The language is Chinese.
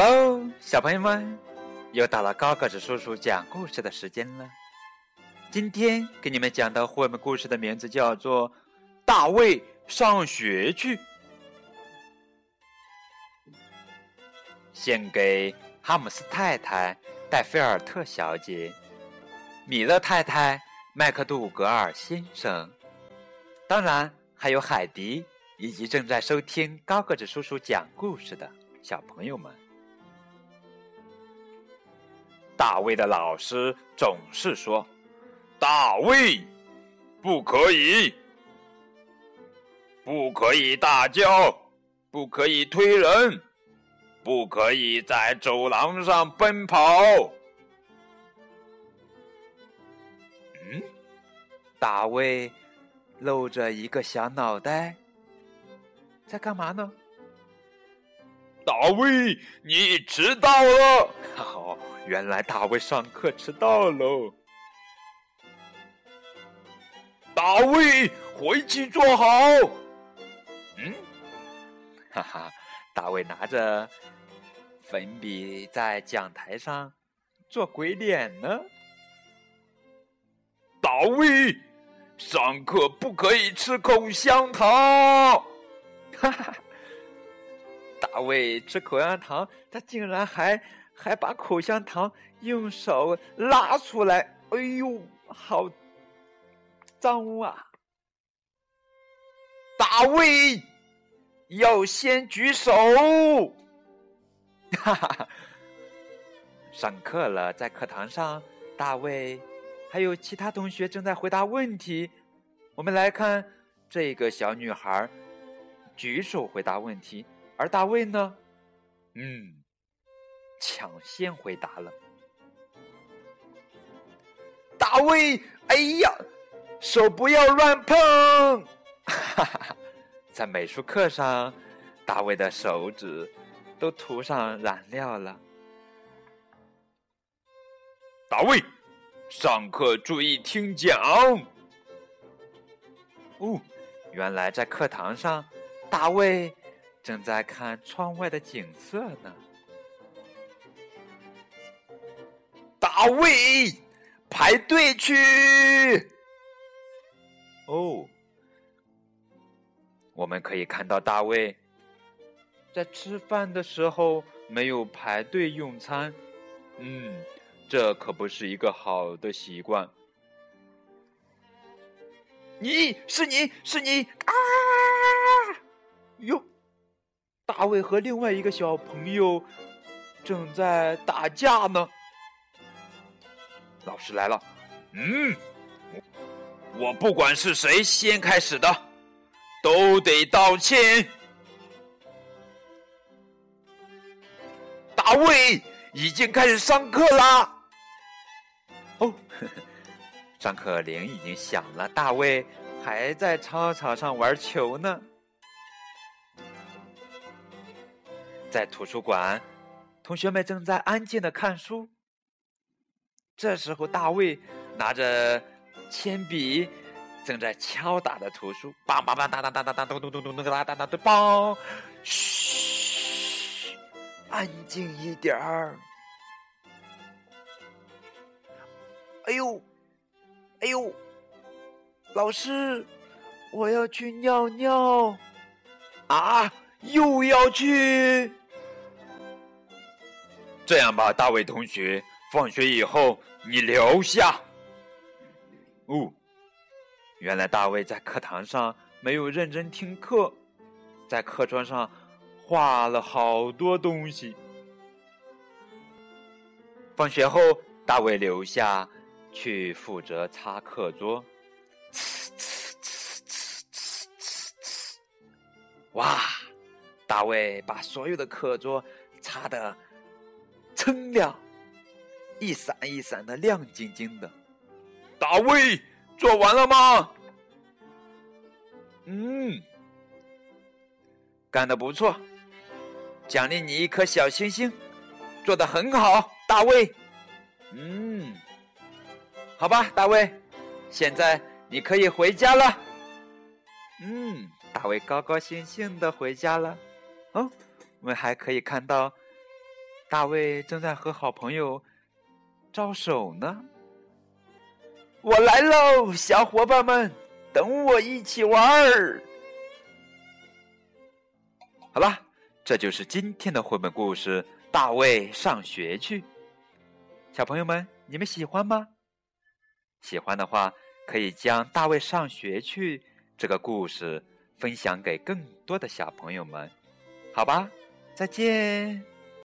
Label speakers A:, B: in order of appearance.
A: Hello，小朋友们，又到了高个子叔叔讲故事的时间了。今天给你们讲的绘本故事的名字叫做《大卫上学去》，献给哈姆斯太太、戴菲尔特小姐、米勒太太、麦克杜格尔先生，当然还有海迪以及正在收听高个子叔叔讲故事的小朋友们。大卫的老师总是说：“大卫，不可以，不可以大叫，不可以推人，不可以在走廊上奔跑。”嗯，大卫露着一个小脑袋，在干嘛呢？大卫，你迟到了！好。原来大卫上课迟到喽！大卫，回去坐好。嗯，哈哈，大卫拿着粉笔在讲台上做鬼脸呢。大卫，上课不可以吃口香糖。哈哈，大卫吃口香糖，他竟然还。还把口香糖用手拉出来，哎呦，好脏啊！大卫要先举手，哈哈！上课了，在课堂上，大卫还有其他同学正在回答问题。我们来看这个小女孩举手回答问题，而大卫呢，嗯。抢先回答了，大卫，哎呀，手不要乱碰！哈哈哈，在美术课上，大卫的手指都涂上染料了。大卫，上课注意听讲。哦，原来在课堂上，大卫正在看窗外的景色呢。大卫，排队去！哦，我们可以看到大卫在吃饭的时候没有排队用餐。嗯，这可不是一个好的习惯。你是你是你啊！大卫和另外一个小朋友正在打架呢。老师来了，嗯，我不管是谁先开始的，都得道歉。大卫已经开始上课啦。哦，上课铃已经响了，大卫还在操场上玩球呢。在图书馆，同学们正在安静的看书。这时候，大卫拿着铅笔，正在敲打着图书，梆梆梆，当当当当当，咚咚咚咚咚，哒哒哒哒，梆！嘘，安静一点儿。哎呦，哎呦，老师，我要去尿尿。啊，又要去？这样吧，大卫同学。放学以后，你留下。哦，原来大卫在课堂上没有认真听课，在课桌上画了好多东西。放学后，大卫留下去负责擦课桌。大卫把所有的课桌擦得锃亮。一闪一闪的，亮晶晶的。大卫，做完了吗？嗯，干得不错，奖励你一颗小星星，做的很好，大卫。嗯，好吧，大卫，现在你可以回家了。嗯，大卫高高兴兴的回家了。哦，我们还可以看到大卫正在和好朋友招手呢。我来喽，小伙伴们，等我一起玩儿。好了，这就是今天的绘本故事《大卫上学去》。小朋友们，你们喜欢吗？喜欢的话，可以将《大卫上学去》这个故事分享给更多的小朋友们，好吧？再见。